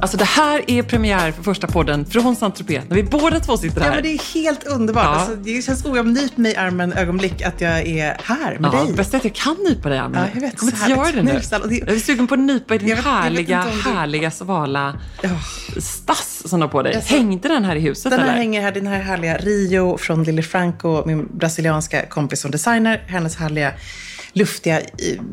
Alltså det här är premiär för första podden från Saint-Tropez när vi båda två sitter här. Ja, men det är helt underbart. Ja. Alltså, det känns. Nyp mig i armen ögonblick att jag är här med Ja, dig. bäst att jag kan nypa dig i armen. Ja, jag vet. jag kommer inte göra det nu. Det- Jag är sugen på att nypa i din vet- härliga, du- härliga, svala Ja. stass som du har på dig. Alltså, Hängde den här i huset Den här eller? hänger här, den här härliga Rio från Lily Franco, min brasilianska kompis som designer. Hennes härliga luftiga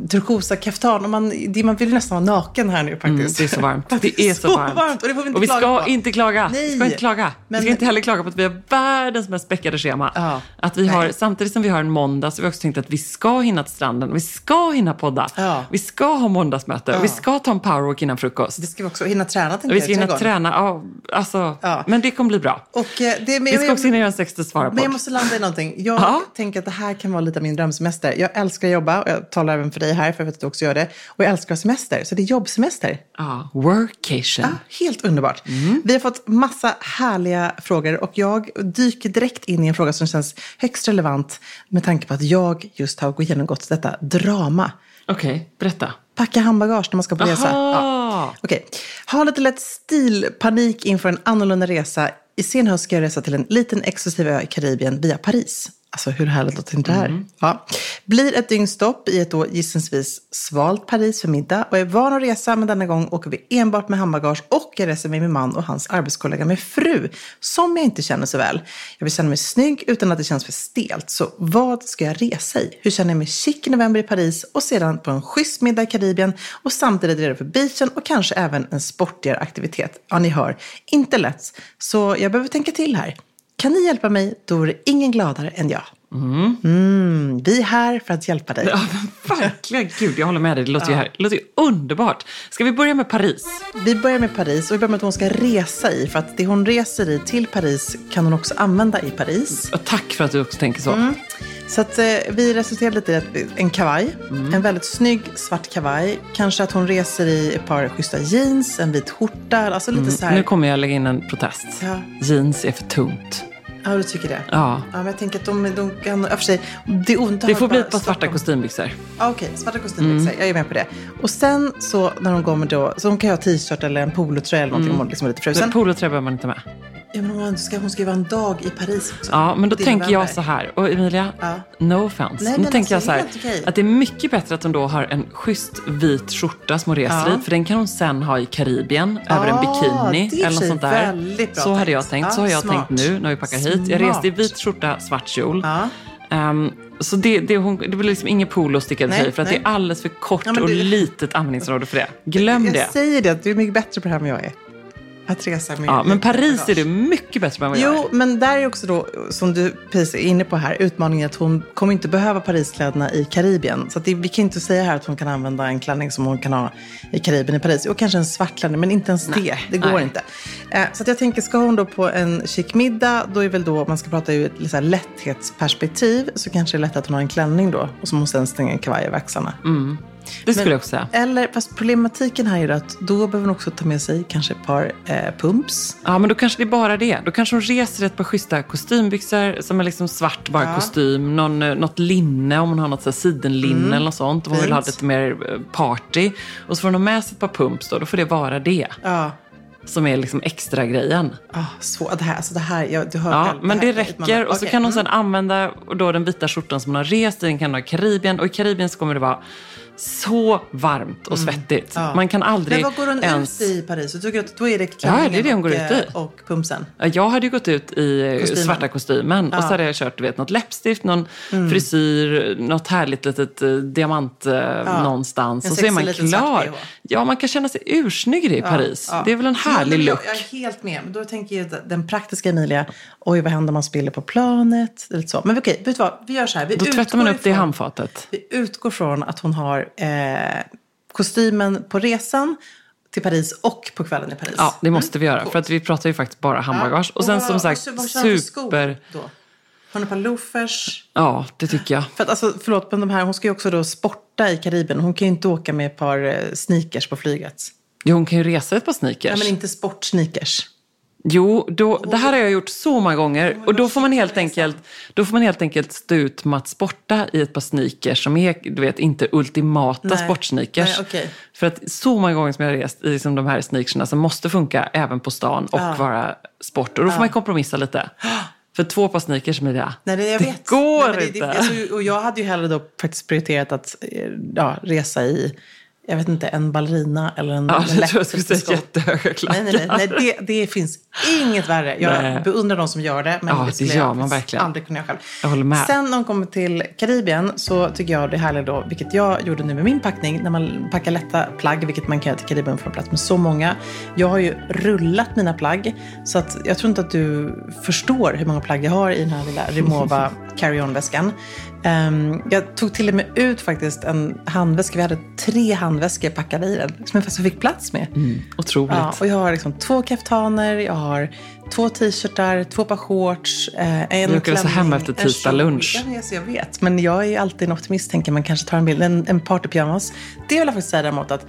turkosa kaftan. Och man, det, man vill nästan vara naken här nu faktiskt. Mm, det är så varmt. Det är så, varmt. Och det får vi inte och vi klaga ska på. inte klaga. Nej. Vi ska inte klaga. Men- vi ska inte heller klaga på att vi har världens mest späckade schema. Ja. Att vi har, Nej. samtidigt som vi har en måndag så har vi också tänkt att vi ska hinna till stranden. Vi ska hinna podda. Ja. Vi ska ha måndagsmöte. Ja. Vi ska ta en powerwalk innan frukost. Det ska vi också hinna träna vi ska hinna träna. Ja, alltså, Ja. Men det kommer bli bra. Och, eh, det, men, Vi ska också hinna göra en 60 svara Men jag på. måste landa i någonting. Jag Ja. tänker att det här kan vara lite av min drömsemester. Jag älskar att jobba och jag talar även för dig här för jag vet att du också gör det. Och jag älskar semester, så det är jobbsemester. Ja, workation. Ja, helt underbart. Mm. Vi har fått massa härliga frågor och jag dyker direkt in i en fråga som känns högst relevant med tanke på att jag just har genomgått detta drama. Okej, berätta. Packa handbagage när man ska på resa. Ja. Okej. Ha lite lätt stilpanik inför en annorlunda resa. I sen höst ska jag resa till en liten exklusiv ö i Karibien via Paris. Alltså hur härligt låter inte det här? Ja. Blir ett dygnstopp i ett då gissningsvis svalt Paris för middag och är van att resa men denna gång åker vi enbart med handbagage och jag reser med min man och hans arbetskollega med fru som jag inte känner så väl. Jag vill känna mig snygg utan att det känns för stelt. Så vad ska jag resa i? Hur känner jag mig chic i november i Paris och sedan på en schysst middag i Karibien och samtidigt redo för beachen och kanske även en sportigare aktivitet. Ja, ni hör, inte lätt. Så jag behöver tänka till här. Kan ni hjälpa mig, då är det ingen gladare än jag. Mm, vi är här för att hjälpa dig. Ja, verkligen. Gud, jag håller med dig. Det låter, ju, här, låter ju underbart. Ska vi börja med Paris? Vi börjar med Paris och vi börjar med att hon ska resa i. För att det hon reser i till Paris kan hon också använda i Paris. Och tack för att du också tänker så. Så att eh, vi resulterar lite i en kavaj. En väldigt snygg svart kavaj. Kanske att hon reser i ett par schyssta jeans, en vit skjorta. Alltså lite så här. Nu kommer jag lägga in en protest. Ja. Jeans är för tungt. Ja, du tycker det? Ja. Ja, men jag tänker att de, de kan... Ja, för sig, det ont Det får bli ett par svarta kostymbyxor. Ja, Okej, svarta kostymbyxor. Jag är med på det. Och sen så när de kommer då, så hon kan ha t-shirt eller en polotröja eller någonting om hon liksom är lite frusen. Men polotröja behöver man inte med. Ja, men hon ska, hon vara en dag i Paris också. Ja, men då Det tänker jag så här. Och Emilia, Ja. no offense. Nej, men tänker alltså, jag så här, okej. att det är mycket bättre att hon då har en schysst vit skjorta som hon reser Ja. i. För den kan hon sen ha i Karibien över en bikini det eller något sånt där. så hade jag tänkt. Ja, så har jag smart. tänkt nu när vi packar hit. Jag reste i Smart. vit skjorta, svart kjol. Ja. Ehm, så det, det, hon, det blir liksom ingen polo stickad Nej, tjej för att nej. det är alldeles för kort Ja, men och det- litet användningsområde för det. Glöm jag det. säger det, du är mycket bättre på det här än jag är. Att resa med Ja, men Paris bagage. är du mycket bättre än vad jag är. Jo, men där är också då, som du precis är inne på här, utmaningen att hon kommer inte behöva Pariskläderna i Karibien. Så det, vi kan inte säga här att hon kan använda en klänning som hon kan ha i Karibien i Paris. Och kanske en svart klänning, men inte ens det. Det går nej. inte. Eh, så jag tänker, ska hon då på en chic middag, då är väl då, man ska prata ur ett så lätthetsperspektiv, så kanske det är lätt att hon har en klänning då. Och som hon sen stänger kavaj över axlarna. Det skulle jag också säga. Eller, fast problematiken här är att då behöver hon också ta med sig kanske ett par eh, pumps. Ja, men då kanske det är bara det. Då kanske hon reser ett par schyssta kostymbyxor som är liksom svart bara Ja. kostym. Någon, eh, något linne, om hon har något så här sidenlinne eller något sånt. Om hon vill ha lite mer eh, party. Och så får hon ha med sig ett par pumps då. Då får det vara det Ja, som är liksom extra grejen. ah, så, det här, alltså det här, jag, du hör Ja, själv, men här det räcker. Och så kan hon mm. sedan använda då den vita skjortan som hon har rest i. Den kan hon ha i Karibien. Och i Karibien så kommer det vara så varmt och svettigt. Mm. Ja. Man kan aldrig Men vad går hon ens... ut i Paris? Du tycker att då är det Ja, klänningen det är det hon går och, ut i. och pumsen? Ja, Jag hade ju gått ut i Kostymen. svarta kostymen och så hade jag kört du vet, något läppstift, någon Mm. frisyr, något härligt litet eh, diamant eh, någonstans. En Och så är man klar. Ja, man kan känna sig ursnygg i Paris. Ja. Det är väl en härlig Ja, look. Jag, jag är helt med. Men då tänker jag den praktiska Emilia, oj vad händer om man spiller på planet? Lite så. Men okej, vet du vad? Vi gör så här. Vi Då tvättar man upp det i ifrån- handfatet. Vi utgår från att hon har eh, kostymen på resan till Paris och på kvällen i Paris. Ja, det måste vi göra. För att vi pratar ju faktiskt bara handbagage. Och sen vad- som sagt, vad, vad super... Då? Har hon ett par loafers? Ja, det tycker jag. För att, alltså, förlåt, men de här, hon ska ju också då sporta i Karibien. Hon kan ju inte åka med ett par eh, sneakers på flyget. Jo, hon kan ju resa ett par sneakers. Nej, men inte sportsneakers. Jo, då, det här har jag gjort så många gånger. Och då får, man helt enkelt, då får man helt enkelt stå ut med att sporta i ett par sneakers som är, du vet, inte ultimata Nej. sportsneakers. Nej, okej. För att så många gånger som jag har rest i liksom de här sneakersna som måste funka även på stan och vara sport. Och då får man kompromissa lite. För två par sneakers, Nej, det, jag det vet. går Nej, men inte. Det, alltså, och jag hade ju hellre då faktiskt prioriterat att eh, ja, resa i, jag vet inte, en ballerina eller en Ja, en jag tror jag skulle säga jättehöga klackar. Nej, nej, nej, nej det, det finns inget värre. Jag Nej. beundrar de som gör det, men Ja, det det skulle gör jag man verkligen. aldrig kunna göra själv. Jag håller med. Sen när hon kommer till Karibien så tycker jag det är härligt då, vilket jag gjorde nu med min packning, när man packar lätta plagg, vilket man kan göra till Karibien för plats med så många. Jag har ju rullat mina plagg, så att jag tror inte att du förstår hur många plagg jag har i den här lilla Rimowa carry-on-väskan. Ehm, jag tog till och med ut faktiskt en handväska. Vi hade tre handväskor packade i den, som jag faktiskt fick plats med. Otroligt. Ja, och jag har liksom två kaftaner, jag har två t-shirtar, två par shorts, eh, en Du åker alltså klänning, hem efter tisdag lunch. Ja, jag, jag vet, men jag är alltid en optimist, tänker man kanske tar en bild. En, en partypyjamas. Det vill jag faktiskt säga däremot att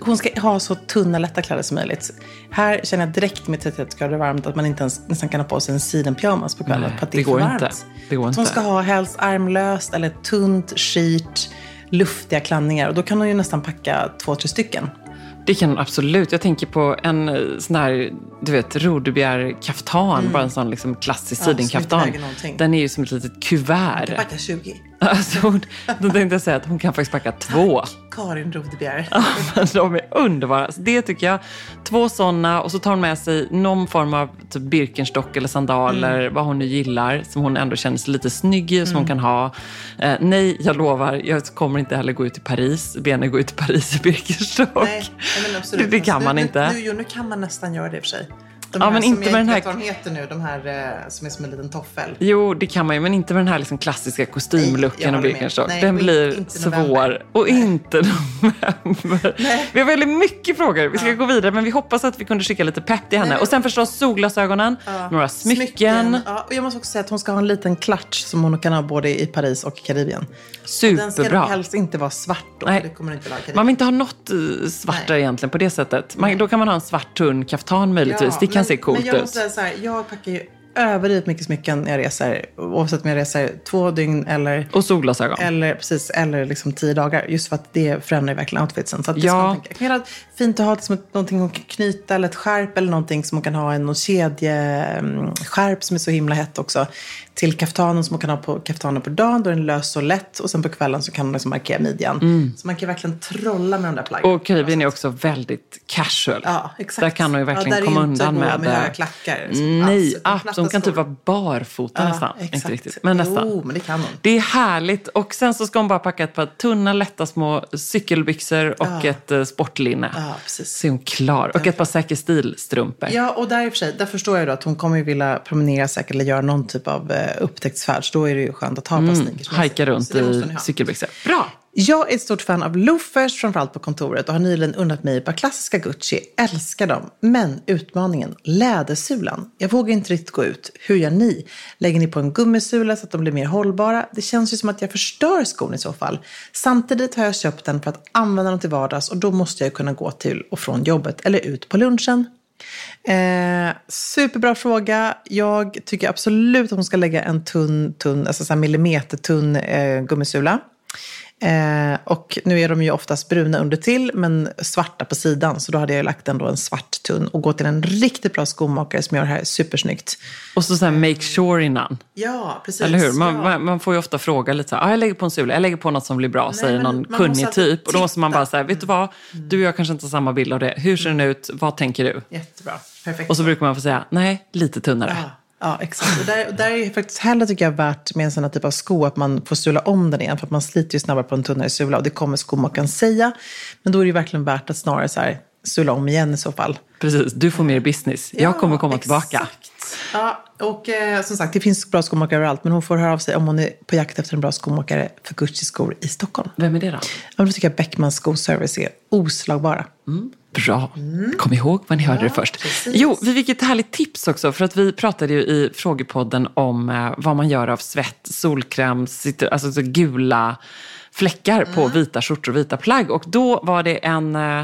hon ska ha så tunna, lätta kläder som möjligt. Här känner jag direkt med 31 grader varmt att man inte ens nästan kan ha på sig en sidenpyjamas på kvällen. Nej, för att det för går varmt. inte. Det går Så hon inte. ska ha helst armlöst eller tunt, sheet, luftiga klänningar. Och då kan hon ju nästan packa två, tre stycken. Det kan hon absolut. Jag tänker på en eh, sån här, du vet, rodebjär-kaftan. Bara en sån liksom klassisk Mm. Ja, sidenkaftan. inte. Den är ju som ett litet kuvert. Jag packar 20. Alltså, hon- då tänkte jag säga att hon kan faktiskt packa två. Karin Rodebjer. De är underbara. Så det tycker jag. Två sådana och så tar hon med sig någon form av typ Birkenstock eller sandaler, Mm. vad hon nu gillar, som hon ändå känner sig lite snygg i, som hon kan ha. Eh, nej, jag lovar, jag kommer inte heller gå ut i Paris. Benen går ut i Paris i Birkenstock. Nej, men absolut. Det, det kan Alltså, man nu, inte. Nu, jo, nu kan man nästan göra det i och för sig. De Ja, men som inte med den här- vad de heter nu, de här eh, som är som en liten toffel. Jo, det kan man ju, men inte med den här liksom klassiska Nej, kostymlooken och. Birkenstock. Nej, Den blir svår. Och inte november. Vi har väldigt mycket frågor. Vi ska gå vidare, men vi hoppas att vi kunde skicka lite pepp till henne. Nej, Och sen förstås solglasögonen, några smycken. Ja, och jag måste också säga att hon ska ha en liten klatsch som hon kan ha både i Paris och i Karibien. Den ska Superbra. helst inte vara svart då, Nej. det kommer inte Karibien. Man vill inte ha något eh, svart där egentligen på det sättet. Man, då kan man ha en svart tunn kaftan möjligtvis. det kan men, se coolt men jag ut. måste säga jag packar ju överdrivet mycket smycken när jag reser. Oavsett om jag reser två dygn eller, Och solglasögon. eller, precis, eller liksom tio dagar. Just för att det förändrar verkligen outfitsen. Så att det Ja. ska. Det vara fint att ha liksom ett, någonting hon kan knyta eller ett skärp eller någonting som hon kan ha en någon kedjeskärp som är så himla hett också. Till kaftanen som hon kan ha på kaftanen på dagen. Då är den lös och lätt. Och sen på kvällen så kan hon liksom markera midjan. Så man kan verkligen trolla med de där plaggen. Och Karibien är också väldigt casual. Ja, exakt. Där kan hon ju Ja, verkligen där är komma inte undan med... med höga klackar. Nej, Alls, utan abs, platta hon kan typ vara barfota Ja, nästan. exakt. Inte riktigt, men nästan. Jo, men det kan hon. Det är härligt. Och sen så ska hon bara packa ett par tunna, lätta små cykelbyxor och Ja. ett eh, sportlinne. Ja, precis. Så är hon klar. Och ett par Säker stil-strumpor. Ja, och där i och för sig, där förstår jag då att hon kommer ju vilja promenera säkert eller göra någon typ av eh, upptäcktsfärd. Så då är det ju skönt att ha ett par sneakers. Mm. Hajka runt i cykelbyxor. Bra! Jag är ett stort fan av loafers, framförallt på kontoret och har nyligen unnat mig ett par klassiska Gucci. Älskar dem. Men utmaningen, lädersulan. Jag vågar inte riktigt gå ut. Hur gör ni? Lägger ni på en gummisula så att de blir mer hållbara? Det känns ju som att jag förstör skon i så fall. Samtidigt har jag köpt den för att använda den till vardags och då måste jag kunna gå till och från jobbet eller ut på lunchen. Eh, superbra fråga. Jag tycker absolut att hon ska lägga en tunn, tunn alltså så millimetertunn eh, gummisula. Eh, och nu är de ju oftast bruna under till men svarta på sidan. Så då hade jag lagt ändå en svart tunn och gå till en riktigt bra skomakare som gör det här supersnyggt. Och så, så här, make sure innan. Ja, precis. Eller hur? Man, ja. man, får ju ofta fråga lite så här, ah, jag lägger på en sula, jag lägger på något som blir bra, säger men någon kunnig typ. Och då måste man bara säga, vet du vad, du och jag kanske inte har samma bild av det. Hur ser den ut? Vad tänker du? Jättebra. Perfekt. Och så brukar man få säga, nej, lite tunnare. Ja, ja exakt. Och där, och där är faktiskt hellre tycker jag värt med en sån här typ av sko att man får sula om den igen. För att man sliter ju snabbare på en tunnare sula och det kommer skomakaren säga. Men då är det verkligen värt att snarare så här, sula om igen i så fall. Precis, du får mer business. jag kommer komma tillbaka. exakt. Ja, och eh, som sagt, det finns bra skomakare överallt. Men hon får höra av sig om hon är på jakt efter en bra skomakare för Gucci-skor i Stockholm. Vem är det då? Ja, då tycker jag Beckmans skoservice är oslagbara. Bra. Kom ihåg vad ni hörde det först. precis. Jo, vi fick ett härligt tips också. För att vi pratade ju i frågepodden om eh, vad man gör av svett, solkräm, alltså så gula fläckar på vita skjortor och vita plagg. Och då var det en, eh,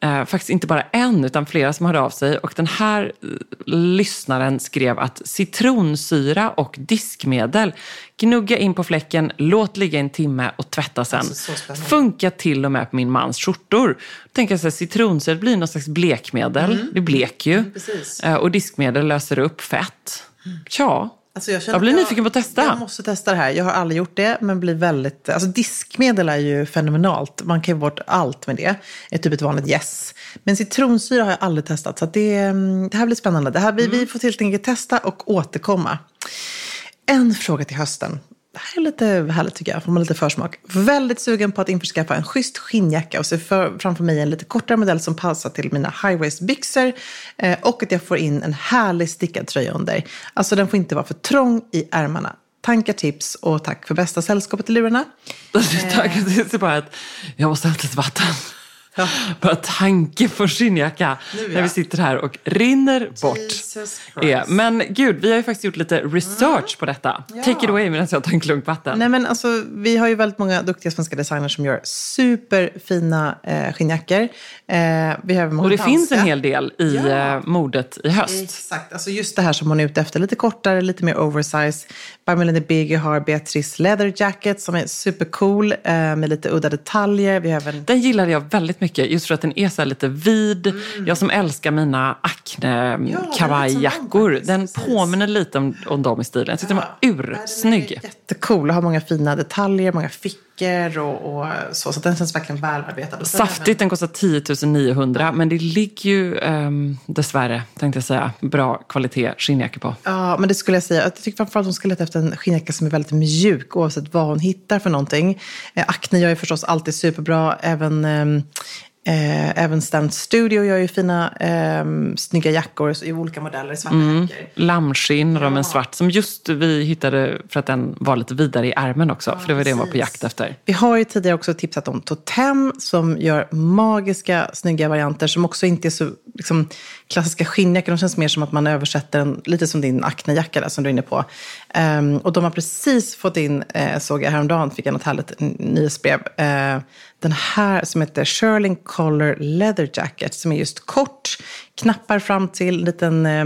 eh, faktiskt inte bara en, utan flera som hörde av sig. Och den här eh, lyssnaren skrev att citronsyra och diskmedel, gnugga in på fläcken, låt ligga en timme och tvätta sen. Alltså. Funkar till och med på min mans skjortor. Tänker jag så här, citronsyra blir någon slags blekmedel. Det bleker ju. Mm. precis. Eh, Och diskmedel löser upp fett. Ja, Alltså jag, Jag blir nyfiken på att testa. Jag måste testa det här. Jag har aldrig gjort det, men blir väldigt... Alltså diskmedel är ju fenomenalt. Man kan ju bort allt med det. Är typ ett vanligt yes. Men citronsyra har jag aldrig testat, så det, mm, det här blir spännande. Det här, vi, Mm. vi får helt enkelt testa och återkomma. En fråga till hösten. Lite härligt tycker jag, får man lite försmak. Väldigt sugen på att införskaffa en schysst skinnjacka och se för, framför mig en lite kortare modell som passar till mina high waist byxor eh, och att jag får in en härlig stickad tröja under. Alltså den får inte vara för trång i ärmarna. Tankar, tips och tack för bästa sällskapet i lurarna. Tack, det är bara att jag måste hämta ett vatten. Bara tanke på skinnjacka Nu, ja. när vi sitter här och rinner bort. Ja, Christ. men gud, vi har ju faktiskt gjort lite research på detta. Take it away medan jag tar en klunk vatten. Nej, men alltså, vi har ju väldigt många duktiga svenska designers som gör superfina eh, skinnjackor. Eh, vi har många och det finns en hel del i Ja. eh, modet i höst. Exakt, alltså just det här som hon är ute efter. Lite kortare, lite mer oversize. By Melanie Bigger har Beatrice Leather Jacket som är supercool eh, med lite udda detaljer. Vi har även... Den gillade jag väldigt mycket, just för att den är så lite vid. Jag som älskar mina Mm. Ja, den påminner lite om, om dem i stilen. Jag tyckte den var ursnygg. Den är jättecool och har många fina detaljer, många fickor och, och så. Så den känns verkligen välarbetad. Och Saftigt, den kostar 10 900 men det ligger ju um, dessvärre, tänkte jag säga, bra kvalitet skinnjackor på. Ja, men det skulle jag säga. Jag tycker framförallt att hon ska leta efter en skinnjacka som är väldigt mjuk oavsett vad hon hittar för någonting. Eh, Acne gör ju förstås alltid superbra. Även, ehm, eh, även Stamp Studio gör ju fina eh, snygga jackor i olika modeller, svarta jackor. Lammskinn och de en svart som just vi hittade för att den var lite vidare i ärmen också. för det var det jag var på precis. jakt efter. Vi har ju tidigare också tipsat om Totem som gör magiska, snygga varianter som också inte är så liksom, klassiska skinnjackor. De känns mer som att man översätter den, lite som din Acne-jacka där som du är inne på. Ehm, och de har precis fått in, eh, såg jag häromdagen, fick jag något härligt nyhetsbrev. Eh, den här som heter Sherling Collar Leather Jacket som är just kort, knappar fram till, liten eh,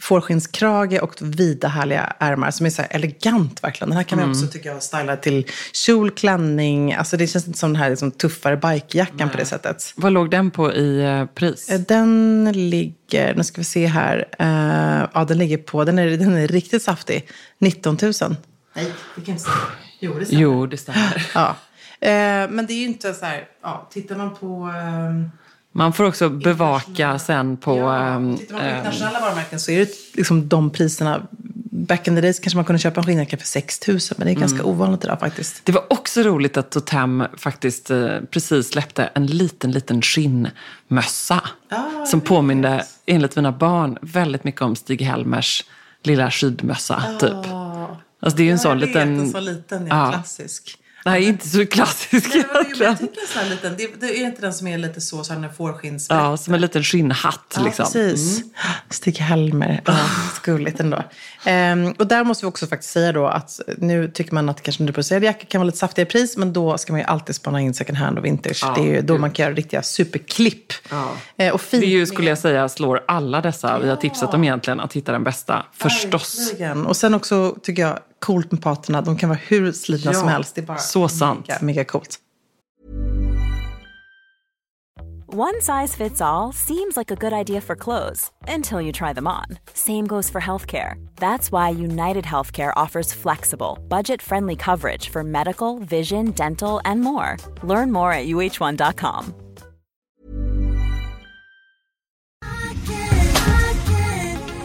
fårskinnskrage och vida härliga ärmar som är så elegant verkligen. Den här kan man också tycka jag styla till kjol, klänning. Alltså det känns inte som den här liksom, tuffare bikejackan på det sättet. Vad låg den på i eh, pris? Eh, Den ligger, nu ska vi se här, Eh, ja den ligger på, den är, den är riktigt saftig, 19 000. Nej, det kan inte stämma. Jo, det stämmer. Jo, det stämmer. Ja. Eh, men det är ju inte så här, ja, tittar man på... ehm, Man får också bevaka sen på... Ja, ehm, tittar man på ehm, internationella varumärken så är det liksom de priserna. Back in the days kanske man kunde köpa en skinnjacka för 6 000 men det är ganska Mm. ovanligt idag faktiskt. Det var också roligt att Totem faktiskt eh, precis släppte en liten, liten skinnmössa. Ah, som påminde, enligt mina barn, väldigt mycket om Stig-Helmers lilla skidmössa, typ. Alltså det är ju en sån Ah. jag vet, liten... en sån liten, ja, Ja. klassisk. Nej, inte så klassisk Nej, men jag egentligen. tycker en sån här liten, det, det är inte den som är lite så, så här fårskinns... Ja, som en liten skinnhatt Ja, liksom. precis. Stig-Helmer. Ja, gulligt ändå. Ehm, och där måste vi också faktiskt säga då att nu tycker man att kanske nyproducerade jackor kan vara lite saftigare pris, men då ska man ju alltid spana in second hand och vintage. Ja, det är ju då gud. man kan göra riktiga superklipp. Ja. Eh, och fint Det är ju, skulle jag säga, slår alla dessa vi har tipsat om egentligen att hitta den bästa. Förstås. Verkligen. Och sen också tycker jag coolt med paterna. De kan vara hur slitna Ja, som helst. Det är bara så sant. Mega, mega coolt. One size fits all seems like a good idea for clothes until you try them on. Same goes for healthcare. That's why United Healthcare offers flexible, budget friendly coverage for medical, vision, dental, and more. Learn more at uh1.com.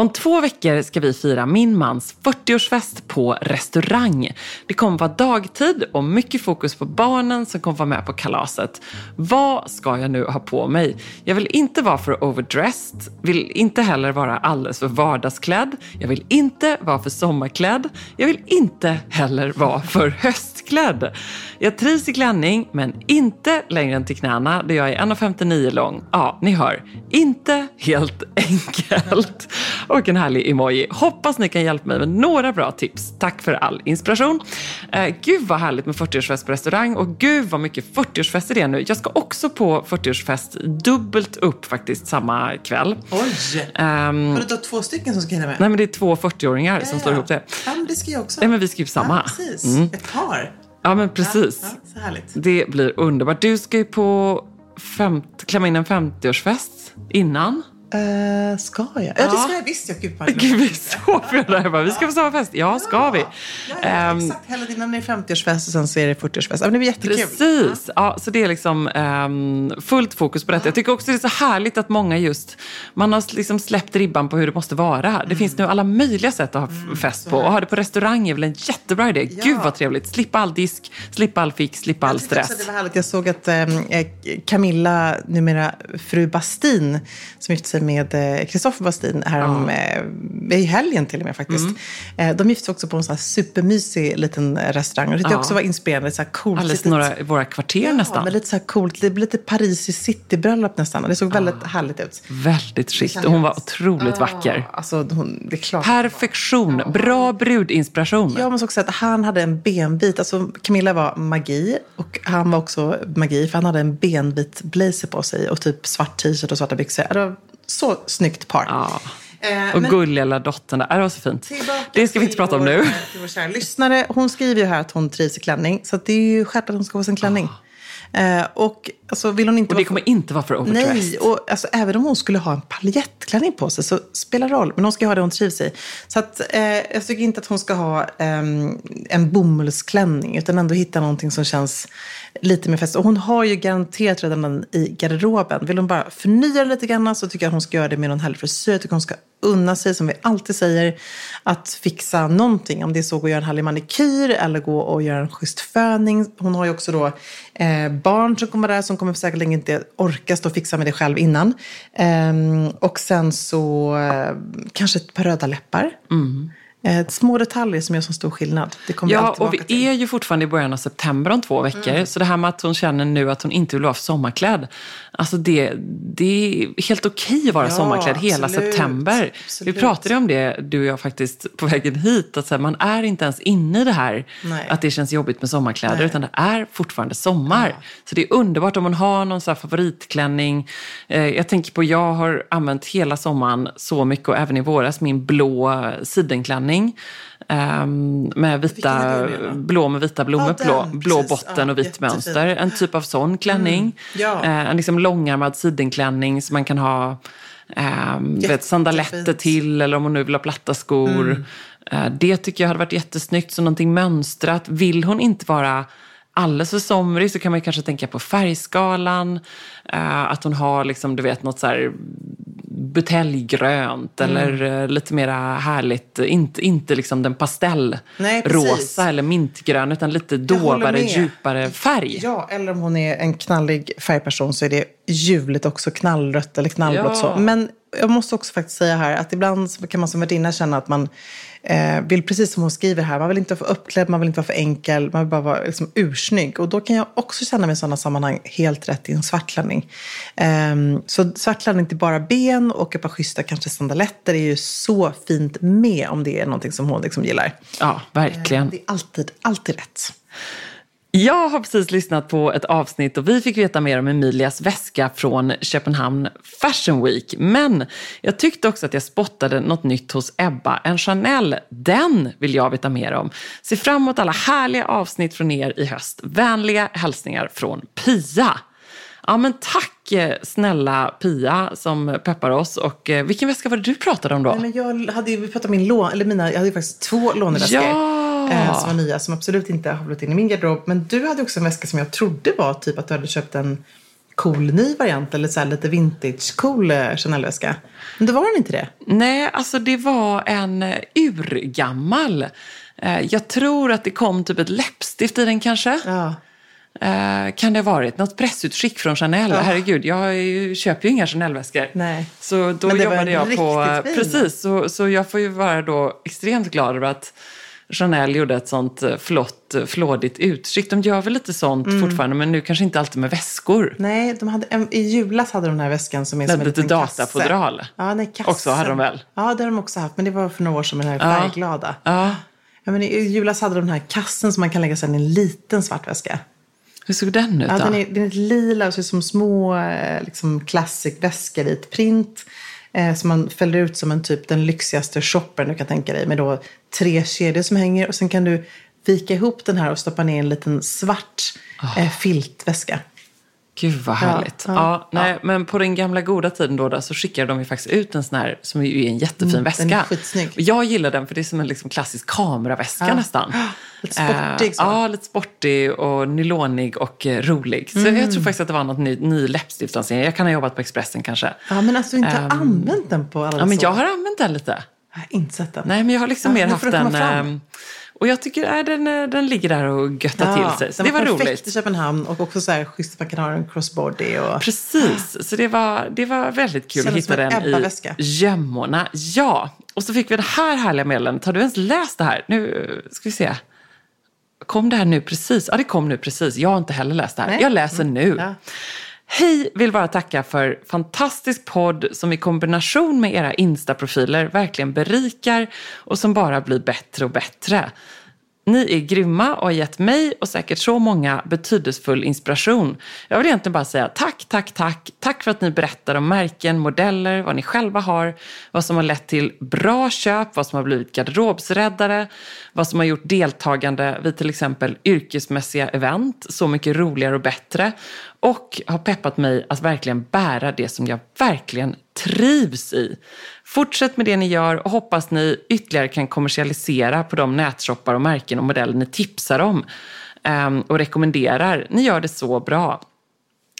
Om två veckor ska vi fira min mans 40-årsfest på restaurang. Det kommer vara dagtid och mycket fokus på barnen som kommer vara med på kalaset. Vad ska jag nu ha på mig? Jag vill inte vara för overdressed, vill inte heller vara alldeles för vardagsklädd. Jag vill inte vara för sommarklädd. Jag vill inte heller vara för höstklädd. Jag trivs i klänning, men inte längre än till knäna där jag är 1,59 lång. Ja, ni hör. Inte helt enkelt. Och en härlig emoji. Hoppas ni kan hjälpa mig med några bra tips. Tack för all inspiration. Eh, gud vad härligt med 40-årsfest på restaurang och gud vad mycket 40-årsfester det är nu. Jag ska också på 40-årsfest dubbelt upp faktiskt samma kväll. Oj! Ehm, Har du då två stycken som ska hinna med? nej men det är två 40-åringar som slår ihop det. Ja, men det ska jag också. Nej men vi ska ju samma. Ja, precis. Ett par. Ja men precis. Ja, så härligt. Det blir underbart. Du ska ju på femt, klämma in en 50-årsfest innan. Eh, ska jag? Ja, det Ja. ska jag visst. Jag gud, vad- Gud, vi är så förda. Jag bara, vi ska på samma fest. Ja, ska vi? Ja, Ehm, exakt. Hela tiden är det 50-årsfest och sen så är det 40-årsfest. Ja, men det blir jättekul. Precis. Ja, så det är liksom ehm, fullt fokus på detta. Jag tycker också det är så härligt att många just, man har liksom släppt ribban på hur det måste vara. Det finns nu alla möjliga sätt att ha f- fest på. Och ha det på restaurang är väl en jättebra idé. Ja. Gud vad trevligt. Slippa all disk, slippa all fix, slippa all stress. det var härligt. Jag såg att eh, Camilla, numera fru Bastin, som gifte sig med eh, Kristoffer Bastin härom, eh, i helgen till och med faktiskt. Eh, de gifte sig också på en sån här supermysig liten restaurang. Och det Ja. också var inspirerande. Så här coolt, Alldeles litet- några i våra kvarter Ja, nästan. men lite så här coolt. Det blir lite Paris i city-bröllop nästan. Det såg väldigt härligt ut. Väldigt. Och hon var otroligt vacker. Alltså, hon, det är klart. Perfektion. Bra brudinspiration. Jag måste också säga att han hade en benbit. Alltså Camilla var magi och han var också magi för han hade en benbit blazer på sig och typ svart t-shirt och svarta byxor. Så snyggt par. Ja. Eh, Och men gulliga lilla dottern där. Äh, Det var så fint. Det ska vi inte prata om nu. Till vår kära lyssnare. Hon skriver ju här att hon trivs i klänning. Så det är ju självklart att hon ska få sin klänning. Eh, och alltså, vill hon inte Och det kommer inte vara för overdressed. Nej, och alltså, även om hon skulle ha en paljettklänning på sig så spelar det roll. Men hon ska ha det hon trivs i. Så att, eh, jag tycker inte att hon ska ha ehm, en bomullsklänning utan ändå hitta någonting som känns lite mer fest. Och hon har ju garanterat redan den i garderoben. Vill hon bara förnya den lite grann så tycker jag att hon ska göra det med någon härlig frisyr. Jag tycker hon ska unna sig, som vi alltid säger, att fixa någonting. Om det är så att gå och göra en härlig manikyr eller gå och göra en schysst föning. Hon har ju också då eh, barn som kommer där som kommer säkert inte orka stå och fixa med det själv innan. Eh, och sen så eh, kanske ett par röda läppar. Mm. Eh, små detaljer som gör så stor skillnad. Det kommer vi Ja, alltid och vi till. är ju fortfarande i början av september om två veckor. Mm. Så det här med att hon känner nu att hon inte vill vara sommarklädd. Alltså det, det är helt okej att vara Ja, sommarklädd hela absolut. september. Absolut. Vi pratade om det, du och jag faktiskt, på vägen hit. Att här, man är inte ens inne i det här Nej. att det känns jobbigt med sommarkläder. Nej. Utan det är fortfarande sommar. Så det är underbart om man har någon så favoritklänning. Eh, jag tänker på, jag har använt hela sommaren så mycket och även i våras min blå sidenklänning ehm, med vita, blå med vita blommor, Ja, blå, den, blå precis. botten Ja, och vitt jättefin. Mönster. En typ av sån klänning. Ja. Eh, en liksom långärmad sidenklänning som man kan ha ehm, vet, sandaletter till eller om hon nu vill ha platta skor. Mm. Eh, det tycker jag hade varit jättesnyggt, så någonting mönstrat. Vill hon inte vara alldeles för somrig så kan man ju kanske tänka på färgskalan. Eh, att hon har liksom, du vet, något så här buteljgrönt Mm. eller eh, lite mera härligt. Inte, inte liksom den pastellrosa eller mintgrön utan lite dovare, djupare färg. Ja, eller om hon är en knallig färgperson så är det ljuvligt också. Knallrött eller knallblått Ja. så. Men jag måste också faktiskt säga här att ibland kan man som värdinna känna att man eh, vill, precis som hon skriver här, man vill inte vara för uppklädd, man vill inte vara för enkel, man vill bara vara liksom, ursnygg. Och då kan jag också känna mig i sådana sammanhang helt rätt i en svartklänning. Ehm, så svartklänning till bara ben och ett par schyssta kanske sandaletter är ju så fint med om det är någonting som hon liksom gillar. Ja, verkligen. Det är alltid, alltid rätt. Jag har precis lyssnat på ett avsnitt och vi fick veta mer om Emilias väska från Köpenhamn Fashion Week. Men jag tyckte också att jag spottade något nytt hos Ebba. En Chanel, den vill jag veta mer om. Se fram emot alla härliga avsnitt från er i höst. Vänliga hälsningar från Pia. Ja men tack eh, snälla Pia som peppar oss. Och eh, vilken väska var det du pratade om då? Nej, men jag hade ju, vi pratade om min lån, eller mina, jag hade ju faktiskt två låneväskor. Ja! Eh, som var nya, som absolut inte har blivit in i min garderob. Men du hade också en väska som jag trodde var typ att du hade köpt en cool ny variant. Eller så här lite vintage cool eh, Chanel-väska. Men då var den inte det. Nej, alltså det var en eh, urgammal. Eh, Jag tror att det kom typ ett läppstift i den kanske. Ja. Eh, kan det ha varit något pressutskick från Chanel? Herregud, jag ju, köper ju inga Chanel-väskor. Nej. Så då jobbade jag på... fin. Precis, så, så jag får ju vara då extremt glad över att Chanel gjorde ett sånt eh, flott, eh, flådigt utskick. De gör väl lite sånt Mm. fortfarande, men nu kanske inte alltid med väskor. Nej, de hade, en, i julas hade de den här väskan som är som en lite kasse. datafodral. Ja, nej, kassen. Också hade de väl? Ja, det har de också haft. Men det var för några år sedan med den här färgglada. Ja. Ja, men I julas hade de den här kassen som man kan lägga sen i en liten svart väska. Hur såg den ut Ja, då? den, är, den är lila och ser ut som små eh, liksom classic-väskor i ett print. Eh, som man fäller ut som en typ den lyxigaste shoppern du kan tänka dig. Med då tre kedjor som hänger. Och sen kan du vika ihop den här och stoppa ner en liten svart Ah. eh, filtväska. Gud vad härligt. Ja, ja, nej, Men på den gamla goda tiden då, då så skickade de ju faktiskt ut en sån här som ju är en jättefin Mm, väska. den är skitsnygg. Jag gillar den för det är som en liksom klassisk kameraväska Ja. nästan. Lite sportig så. Eh, ja, lite sportig och nylonig och eh, rolig. Så Mm. jag tror faktiskt att det var något ny, ny läppstiftslansering. Jag kan ha jobbat på Expressen kanske. Ja, men alltså du inte har Ehm, använt den på alla Ja, men så. jag har använt den lite. Jag har inte sett den. Nej, men jag har liksom Ja, mer haft får Och jag tycker äh, den, eh, den ligger där och göttar till sig. Det var perfekt roligt. i Köpenhamn och också så här schysst att man kan ha en crossbody. Och... Precis, så det var, det var väldigt kul att hitta den i gömmorna. Ja, och så fick vi det här härliga meddelandet. Har du ens läst det här? Nu ska vi se. Kom det här nu precis? Ja, det kom nu precis. Jag har inte heller läst det här. Nej. Mm. Jag läser nu. Ja. Hej, vill bara tacka för fantastisk podd som i kombination med era Insta-profiler verkligen berikar och som bara blir bättre och bättre. Ni är grymma och har gett mig och säkert så många betydelsefull inspiration. Jag vill egentligen bara säga tack, tack, tack. Tack för att ni berättar om märken, modeller, vad ni själva har, vad som har lett till bra köp, vad som har blivit garderobsräddare, vad som har gjort deltagande vid till exempel yrkesmässiga event så mycket roligare och bättre och har peppat mig att verkligen bära det som jag verkligen trivs i. Fortsätt med det ni gör och hoppas ni ytterligare kan kommersialisera på de nätshoppar och märken och modeller ni tipsar om ehm, och rekommenderar. Ni gör det så bra.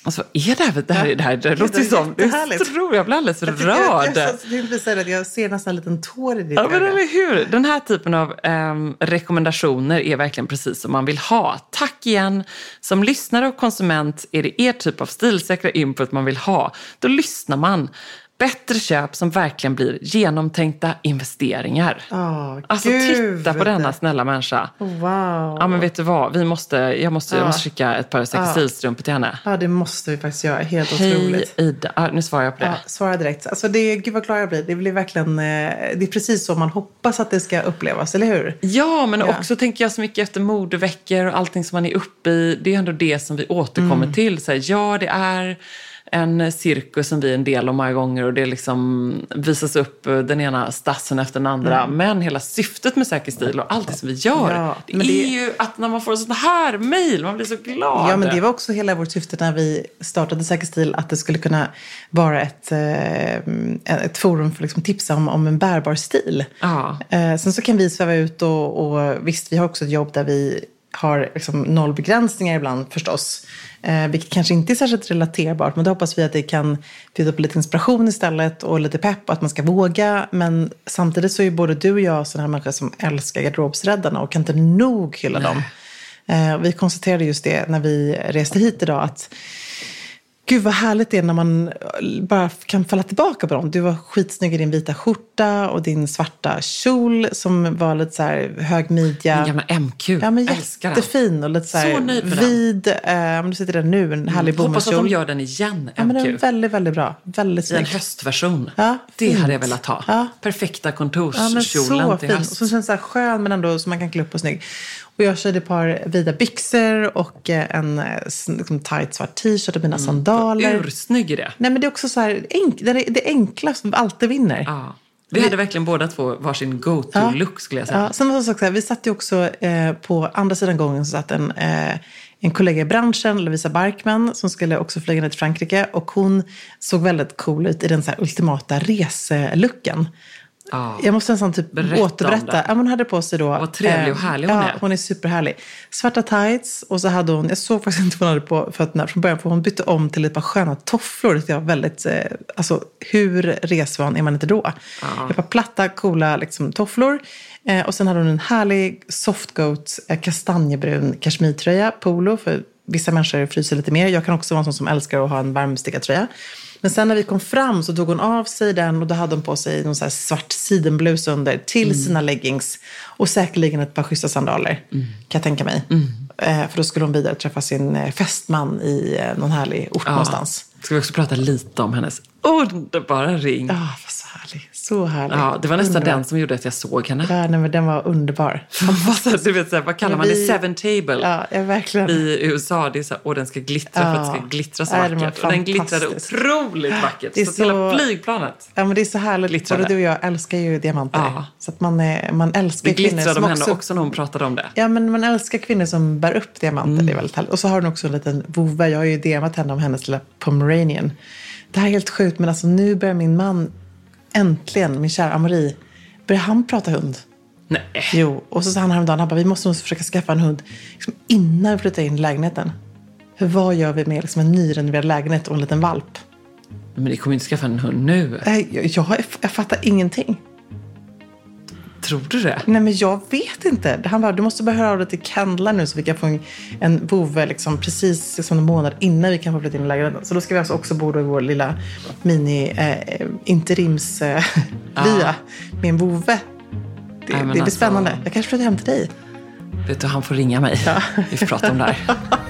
Och så är det här, det här, det här det låter ju som, är så, jag blir alldeles Jag, jag, rörd. jag, jag, jag, jag ser nästan en liten tår i ditt Ja, men eller hur? Den här typen av ehm, rekommendationer är verkligen precis som man vill ha. Tack igen. Som lyssnare och konsument är det er typ av stilsäkra input man vill ha. Då lyssnar man. Bättre köp som verkligen blir genomtänkta investeringar. Åh, Alltså gud. titta på denna snälla människa. Wow. Ja men vet du vad, vi måste, jag, måste, jag måste skicka ett par sextilstrumpor till henne. Ja, det måste vi faktiskt göra. Helt Hej otroligt. Ida, ah, nu svarar jag på det. Ja, svara direkt. Alltså det, gud vad glad jag blir. Det blir verkligen, eh, det är precis så man hoppas att det ska upplevas, eller hur? Ja, men Ja. också tänker jag så mycket efter modeveckor och allting som man är uppe i. Det är ändå det som vi återkommer Mm. till. Så här, ja, det är en cirkus som vi är en del av många gånger och det liksom visas upp eh, den ena stassen efter den andra. Men hela syftet med Säker stil och allt det som vi gör, Mm. Ja, det men är det- ju att när man får sån här mejl, man blir så glad. Ja, men det var också hela vårt syfte när vi startade Säker stil, att det skulle kunna vara ett, eh, ett forum för att liksom tipsa om, om en bärbar stil. Ja. Eh, sen så kan vi sväva ut och, och visst, vi har också ett jobb där vi har liksom noll begränsningar ibland förstås. Eh, vilket kanske inte är särskilt relaterbart, men då hoppas vi att det kan bjuda på lite inspiration istället och lite pepp och att man ska våga. Men samtidigt så är ju både du och jag sådana här människor som älskar garderobsräddarna och kan inte nog hylla dem. Eh, vi konstaterade just det när vi reste hit idag att Gud vad härligt det är när man bara kan falla tillbaka på dem. Du var skitsnygg i din vita skjorta och din svarta kjol som var lite så här hög midja. En gamla MQ, Ja, men älskar jättefin och lite så, här Så nöjd med den. vid. Eh, du sitter där nu, en härlig Hoppas att de gör den igen, Ja, men den är MQ. väldigt, väldigt bra. Väldigt I en snygg. höstversion. Ja, det hade jag velat ha. Ja. Perfekta Ja, men kontorskjolen så till fin. Och höst. så känns det så här skön men ändå så man kan klä upp och snygg. Och jag körde ett par vida byxor och eh, en eh, liksom, tight svart t-shirt och mina Mm. sandaler. Ursnygg i det. Nej men det är också så här, enk, det, är det enkla som alltid vinner. Ja. Vi hade verkligen båda två varsin go-to-look skulle jag säga. Ja, sen var det så här, vi satt ju också eh, på andra sidan gången så satt en, eh, en kollega i branschen, Lovisa Barkman, som skulle också flyga ner till Frankrike. Och hon såg väldigt cool ut i den så ultimata reselucken. Ja. Jag måste nästan typ Berätta återberätta. Ja, hon hade på sig då... Vad trevlig och eh, härlig hon ja, är. hon är superhärlig. Svarta tights och så hade hon, jag såg faktiskt inte vad hon hade på fötterna från början, för hon bytte om till ett par sköna tofflor. Det var väldigt, eh, alltså hur resvan är man inte då? Ett par platta, coola liksom, tofflor. Eh, och sen hade hon en härlig softgoat, eh, kastanjebrun kashmirtröja, polo, för vissa människor fryser lite mer. Jag kan också vara en sån som älskar att ha en varmstickartröja. Men sen när vi kom fram så tog hon av sig den och då hade hon på sig någon så här svart sidenblus under till sina leggings. Och säkerligen ett par schyssta sandaler, kan jag tänka mig. Eh, för då skulle hon vidare träffa sin eh, fästman i eh, någon härlig ort någonstans. Ska vi också prata lite om hennes underbara ring? Ah, vad så härlig. Så härlig. Ja, det var nästan Underbar. den som gjorde att jag såg henne. Ja, nej, men den var underbar. Så- du vet, så här, vad kallar man det? Seven table. Ja, ja verkligen. I USA, det är så här, åh den ska glittra för att det ska Ja. glittra så Ja, vackert. Och den glittrade otroligt vackert. Det är så, att hela så- flygplanet. Ja, men det är så härligt. Glittrade. Både du och jag älskar ju diamanter. Ja. Så att man, är, man älskar Det kvinnor glittrade som om henne också... också när hon pratade om det. Ja, men man älskar kvinnor som bär upp diamanter. Mm. Det är väldigt härligt. Och så har hon också en liten vovve. Jag har ju DMat henne om hennes lilla pomeranian. Det här är helt sjukt, men alltså nu börjar min man äntligen, min kära Amori, börjar han prata hund. Nej. Jo, och så sa han häromdagen, han bara, vi måste nog försöka skaffa en hund liksom, innan vi flyttar in i lägenheten. För vad gör vi med liksom, en nyrenoverad lägenhet och en liten valp? Men ni kommer inte skaffa en hund nu. Nej, Jag, jag, jag fattar ingenting. Tror du det? Nej, men jag vet inte. Han bara, du måste bara höra av dig till Kendla nu så vi kan få en, en vovve liksom, precis liksom en månad innan vi kan få flytta in i lägenheten. Så då ska vi alltså också bo i vår lilla mini eh, interims eh, via med en vovve. Det, Nej, det blir alltså- spännande. Jag kanske flyttar hem till dig. Vet du, han får ringa mig. Vi får prata om det här.